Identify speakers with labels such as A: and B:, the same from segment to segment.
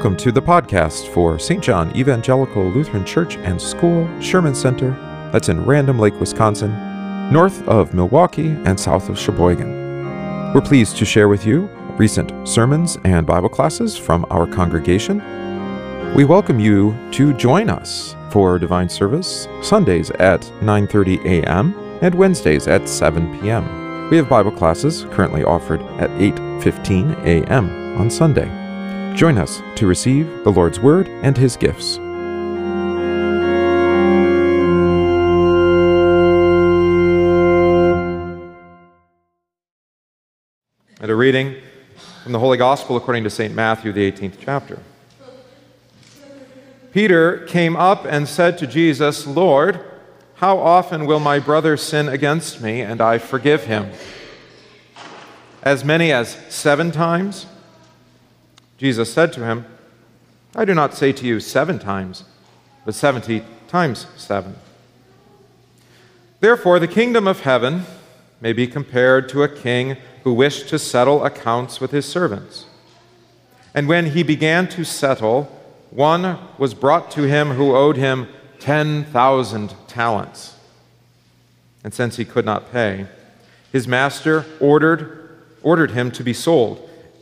A: Welcome to the podcast for St. John Evangelical Lutheran Church and School, Sherman Center, that's in Random Lake, Wisconsin, north of Milwaukee and south of Sheboygan. We're pleased to share with you recent sermons and Bible classes from our congregation. We welcome you to join us for divine service Sundays at 9:30 a.m. and Wednesdays at 7 p.m. We have Bible classes currently offered at 8:15 a.m. on Sunday. Join us to receive the Lord's Word and His gifts. And a reading from the Holy Gospel according to St. Matthew, the 18th chapter. Peter came up and said to Jesus, Lord, how often will my brother sin against me and I forgive him? As many as seven times? Jesus said to him, I do not say to you seven times, but seventy times seven. Therefore, the kingdom of heaven may be compared to a king who wished to settle accounts with his servants. And when he began to settle, one was brought to him who owed him 10,000 talents. And since he could not pay, his master ordered, ordered him to be sold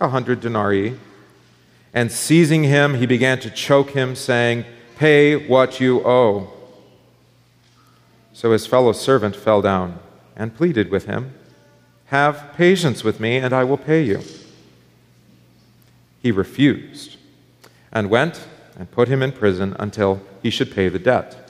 A: a hundred denarii. And seizing him, he began to choke him, saying, Pay what you owe. So his fellow servant fell down and pleaded with him, Have patience with me, and I will pay you. He refused and went and put him in prison until he should pay the debt.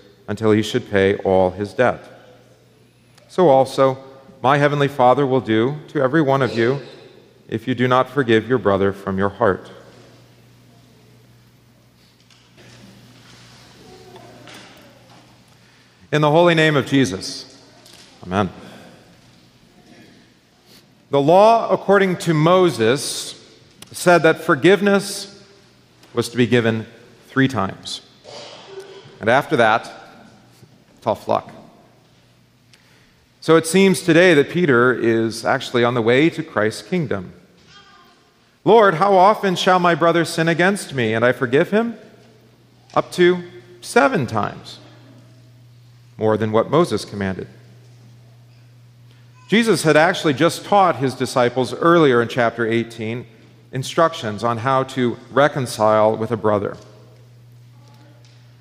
A: until he should pay all his debt. So also, my heavenly Father will do to every one of you if you do not forgive your brother from your heart. In the holy name of Jesus, Amen. The law, according to Moses, said that forgiveness was to be given three times. And after that, Tough luck. So it seems today that Peter is actually on the way to Christ's kingdom. Lord, how often shall my brother sin against me and I forgive him? Up to seven times, more than what Moses commanded. Jesus had actually just taught his disciples earlier in chapter 18 instructions on how to reconcile with a brother.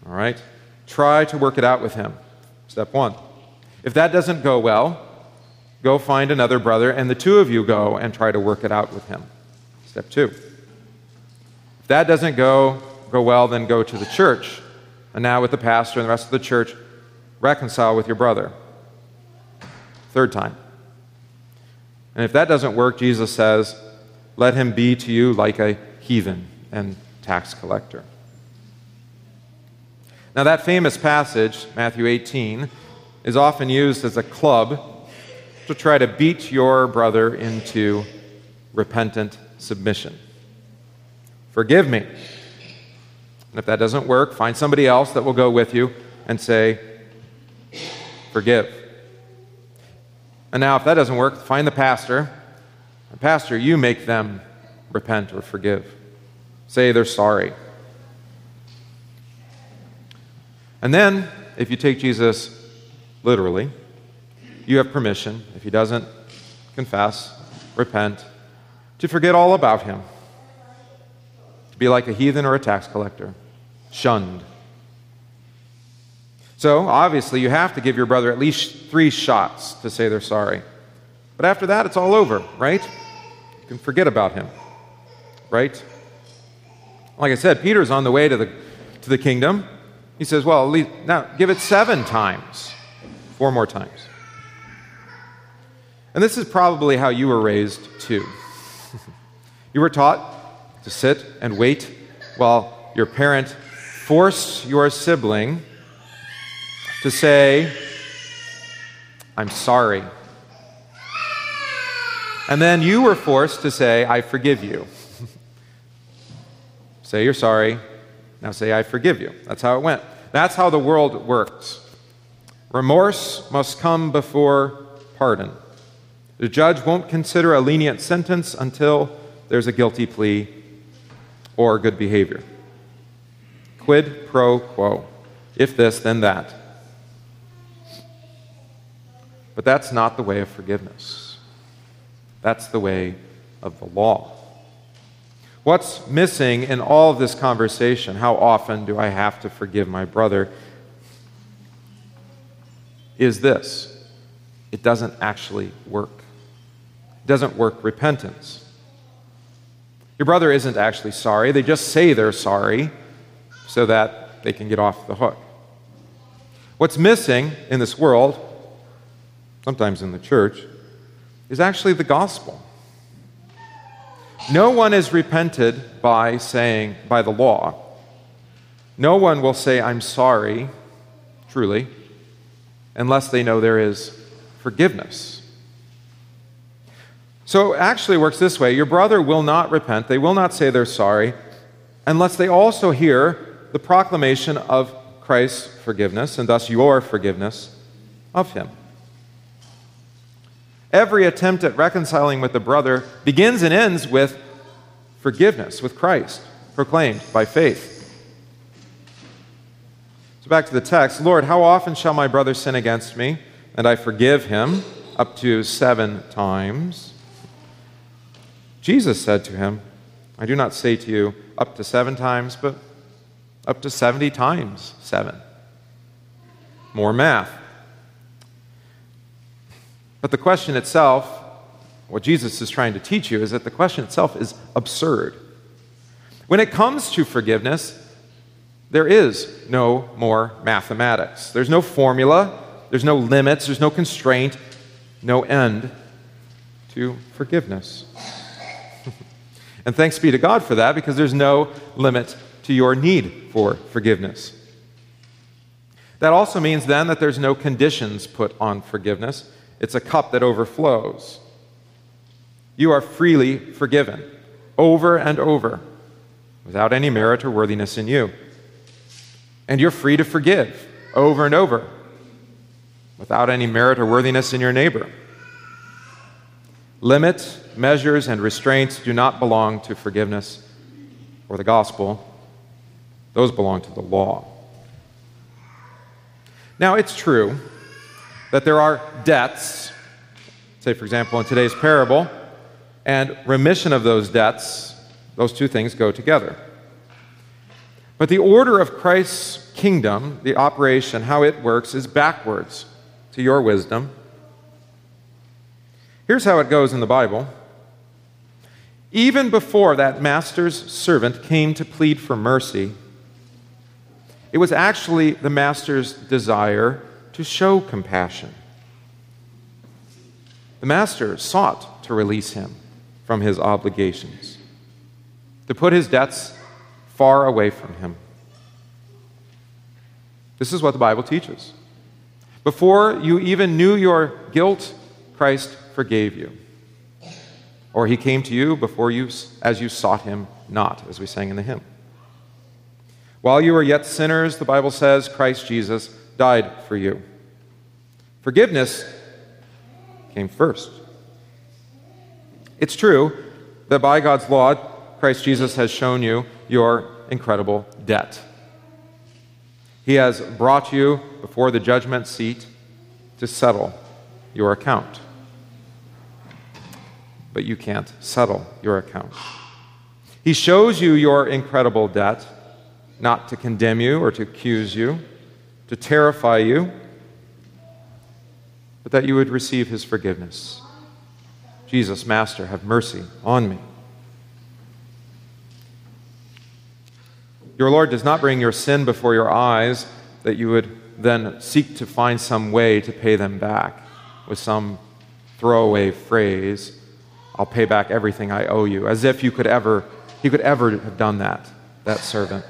A: All right? Try to work it out with him. Step one. If that doesn't go well, go find another brother, and the two of you go and try to work it out with him. Step two. If that doesn't go, go well, then go to the church. And now, with the pastor and the rest of the church, reconcile with your brother. Third time. And if that doesn't work, Jesus says, let him be to you like a heathen and tax collector. Now, that famous passage, Matthew 18, is often used as a club to try to beat your brother into repentant submission. Forgive me. And if that doesn't work, find somebody else that will go with you and say, Forgive. And now, if that doesn't work, find the pastor. Pastor, you make them repent or forgive. Say they're sorry. And then, if you take Jesus literally, you have permission, if he doesn't confess, repent, to forget all about him. To be like a heathen or a tax collector, shunned. So, obviously, you have to give your brother at least three shots to say they're sorry. But after that, it's all over, right? You can forget about him, right? Like I said, Peter's on the way to the, to the kingdom. He says, Well, at least, now give it seven times, four more times. And this is probably how you were raised, too. you were taught to sit and wait while your parent forced your sibling to say, I'm sorry. And then you were forced to say, I forgive you. say you're sorry. Now say, I forgive you. That's how it went. That's how the world works. Remorse must come before pardon. The judge won't consider a lenient sentence until there's a guilty plea or good behavior. Quid pro quo. If this, then that. But that's not the way of forgiveness. That's the way of the law. What's missing in all of this conversation? How often do I have to forgive my brother? Is this it doesn't actually work. It doesn't work repentance. Your brother isn't actually sorry, they just say they're sorry so that they can get off the hook. What's missing in this world sometimes in the church, is actually the gospel. No one is repented by saying, by the law. No one will say, I'm sorry, truly, unless they know there is forgiveness. So it actually works this way your brother will not repent, they will not say they're sorry, unless they also hear the proclamation of Christ's forgiveness, and thus your forgiveness of him. Every attempt at reconciling with the brother begins and ends with forgiveness with Christ, proclaimed by faith. So back to the text Lord, how often shall my brother sin against me, and I forgive him? Up to seven times. Jesus said to him, I do not say to you up to seven times, but up to 70 times seven. More math. But the question itself, what Jesus is trying to teach you, is that the question itself is absurd. When it comes to forgiveness, there is no more mathematics. There's no formula, there's no limits, there's no constraint, no end to forgiveness. and thanks be to God for that because there's no limit to your need for forgiveness. That also means then that there's no conditions put on forgiveness. It's a cup that overflows. You are freely forgiven over and over without any merit or worthiness in you. And you're free to forgive over and over without any merit or worthiness in your neighbor. Limits, measures, and restraints do not belong to forgiveness or the gospel, those belong to the law. Now, it's true that there are debts, say, for example, in today's parable, and remission of those debts, those two things go together. But the order of Christ's kingdom, the operation, how it works, is backwards to your wisdom. Here's how it goes in the Bible. Even before that master's servant came to plead for mercy, it was actually the master's desire to show compassion. The master sought to release him from his obligations, to put his debts far away from him. This is what the Bible teaches. Before you even knew your guilt, Christ forgave you. Or he came to you before you as you sought him not, as we sang in the hymn. While you were yet sinners, the Bible says, Christ Jesus died for you. Forgiveness came first. It's true that by God's law, Christ Jesus has shown you your incredible debt. He has brought you before the judgment seat to settle your account. But you can't settle your account. He shows you your incredible debt, not to condemn you or to accuse you, to terrify you, but that you would receive his forgiveness. Jesus, Master, have mercy on me. Your Lord does not bring your sin before your eyes that you would then seek to find some way to pay them back with some throwaway phrase, I'll pay back everything I owe you, as if you could ever, he could ever have done that, that servant.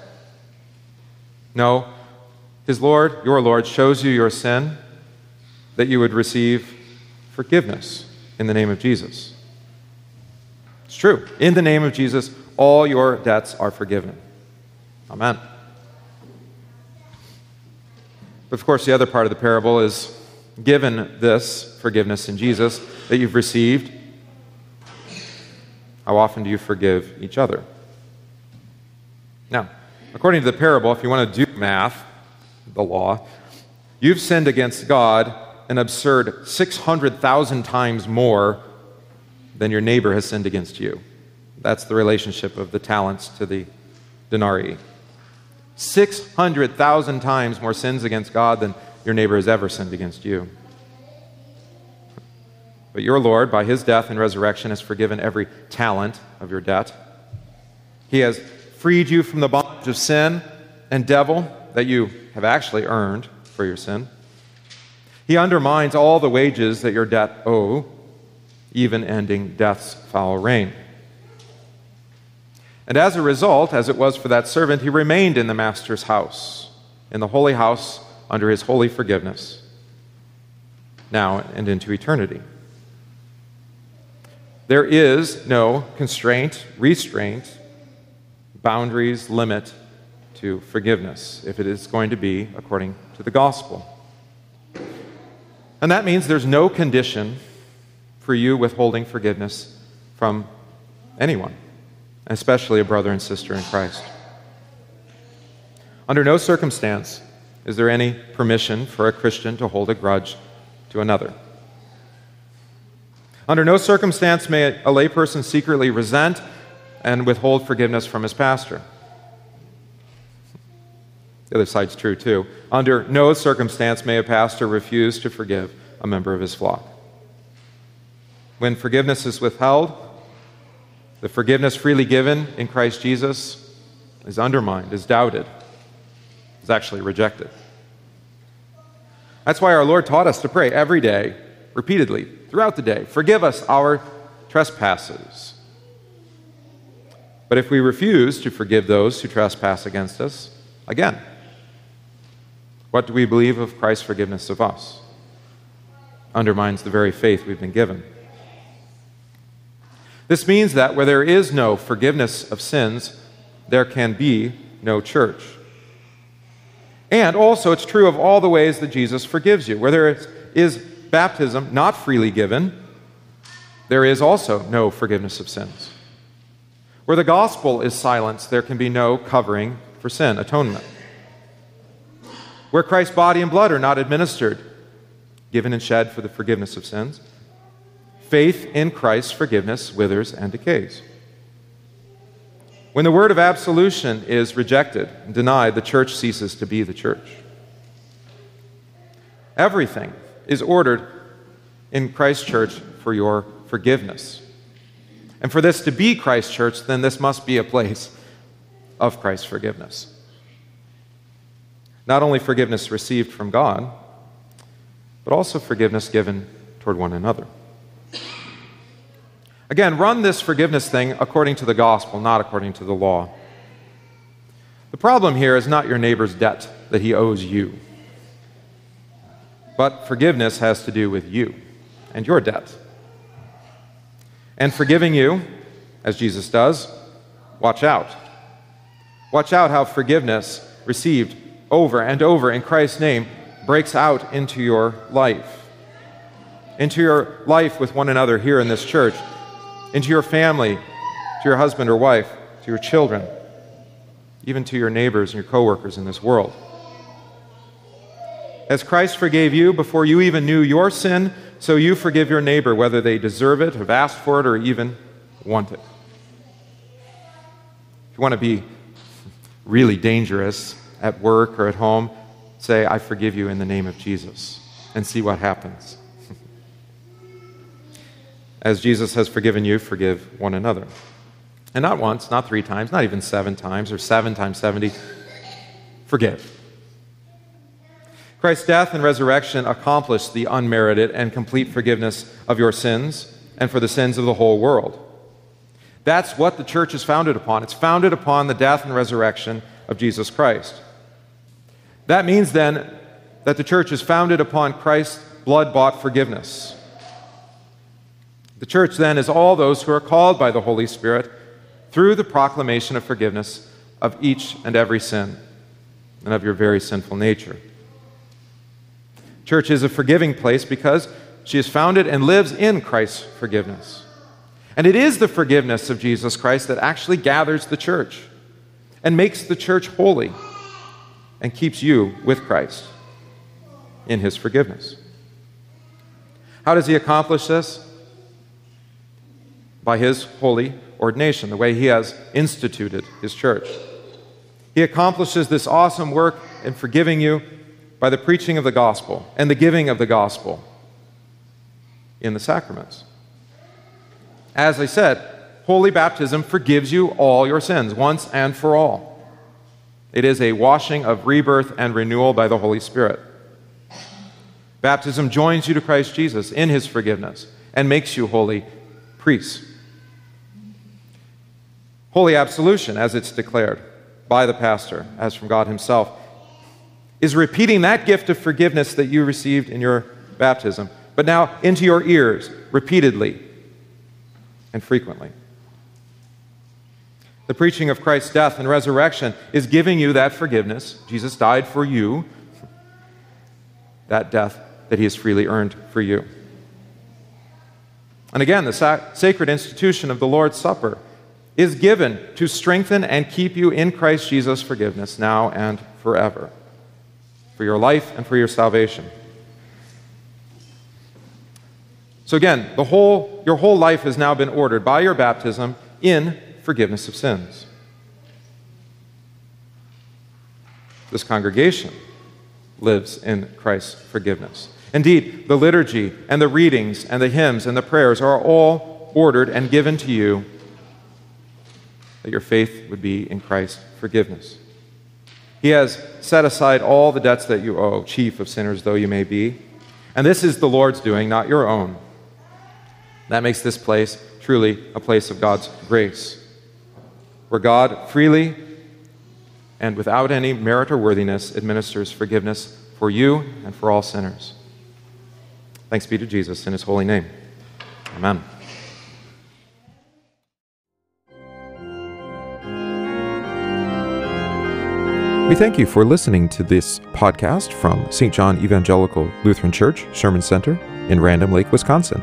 A: No, his Lord, your Lord, shows you your sin that you would receive forgiveness in the name of Jesus. It's true. In the name of Jesus, all your debts are forgiven. Amen. But of course, the other part of the parable is given this forgiveness in Jesus that you've received, how often do you forgive each other? Now, according to the parable, if you want to do math, the law, you've sinned against God an absurd 600,000 times more than your neighbor has sinned against you. That's the relationship of the talents to the denarii. 600,000 times more sins against God than your neighbor has ever sinned against you. But your Lord, by his death and resurrection, has forgiven every talent of your debt. He has freed you from the bondage of sin and devil that you have actually earned for your sin. He undermines all the wages that your debt owe, even ending death's foul reign. And as a result, as it was for that servant, he remained in the master's house, in the holy house under his holy forgiveness, now and into eternity. There is no constraint, restraint, boundaries, limit to forgiveness if it is going to be according to the gospel. And that means there's no condition for you withholding forgiveness from anyone especially a brother and sister in Christ. Under no circumstance is there any permission for a Christian to hold a grudge to another. Under no circumstance may a layperson secretly resent and withhold forgiveness from his pastor. The other side's true too. Under no circumstance may a pastor refuse to forgive a member of his flock. When forgiveness is withheld, the forgiveness freely given in Christ Jesus is undermined, is doubted, is actually rejected. That's why our Lord taught us to pray every day, repeatedly, throughout the day Forgive us our trespasses. But if we refuse to forgive those who trespass against us, again, what do we believe of Christ's forgiveness of us? Undermines the very faith we've been given. This means that where there is no forgiveness of sins, there can be no church. And also, it's true of all the ways that Jesus forgives you. Where there is baptism not freely given, there is also no forgiveness of sins. Where the gospel is silenced, there can be no covering for sin, atonement. Where Christ's body and blood are not administered, given and shed for the forgiveness of sins, faith in Christ's forgiveness withers and decays. When the word of absolution is rejected and denied, the church ceases to be the church. Everything is ordered in Christ's church for your forgiveness. And for this to be Christ's church, then this must be a place of Christ's forgiveness. Not only forgiveness received from God, but also forgiveness given toward one another. Again, run this forgiveness thing according to the gospel, not according to the law. The problem here is not your neighbor's debt that he owes you, but forgiveness has to do with you and your debt. And forgiving you, as Jesus does, watch out. Watch out how forgiveness received over and over in Christ's name breaks out into your life, into your life with one another here in this church into your family, to your husband or wife, to your children, even to your neighbors and your coworkers in this world. As Christ forgave you before you even knew your sin, so you forgive your neighbor, whether they deserve it, have asked for it, or even want it. If you want to be really dangerous at work or at home, say, I forgive you in the name of Jesus, and see what happens. As Jesus has forgiven you, forgive one another. And not once, not three times, not even seven times or seven times 70. Forgive. Christ's death and resurrection accomplished the unmerited and complete forgiveness of your sins and for the sins of the whole world. That's what the church is founded upon. It's founded upon the death and resurrection of Jesus Christ. That means then that the church is founded upon Christ's blood bought forgiveness. The church then is all those who are called by the Holy Spirit through the proclamation of forgiveness of each and every sin and of your very sinful nature. Church is a forgiving place because she is founded and lives in Christ's forgiveness. And it is the forgiveness of Jesus Christ that actually gathers the church and makes the church holy and keeps you with Christ in his forgiveness. How does he accomplish this? By his holy ordination, the way he has instituted his church. He accomplishes this awesome work in forgiving you by the preaching of the gospel and the giving of the gospel in the sacraments. As I said, holy baptism forgives you all your sins once and for all. It is a washing of rebirth and renewal by the Holy Spirit. Baptism joins you to Christ Jesus in his forgiveness and makes you holy priests. Holy absolution, as it's declared by the pastor, as from God himself, is repeating that gift of forgiveness that you received in your baptism, but now into your ears repeatedly and frequently. The preaching of Christ's death and resurrection is giving you that forgiveness. Jesus died for you, that death that he has freely earned for you. And again, the sac- sacred institution of the Lord's Supper is given to strengthen and keep you in Christ Jesus' forgiveness now and forever, for your life and for your salvation. So again, the whole, your whole life has now been ordered by your baptism in forgiveness of sins. This congregation lives in Christ's forgiveness. Indeed, the liturgy and the readings and the hymns and the prayers are all ordered and given to you that your faith would be in Christ's forgiveness. He has set aside all the debts that you owe, chief of sinners though you may be. And this is the Lord's doing, not your own. That makes this place truly a place of God's grace, where God freely and without any merit or worthiness administers forgiveness for you and for all sinners. Thanks be to Jesus in his holy name. Amen. We thank you for listening to this podcast from St. John Evangelical Lutheran Church Sherman Center in Random Lake, Wisconsin.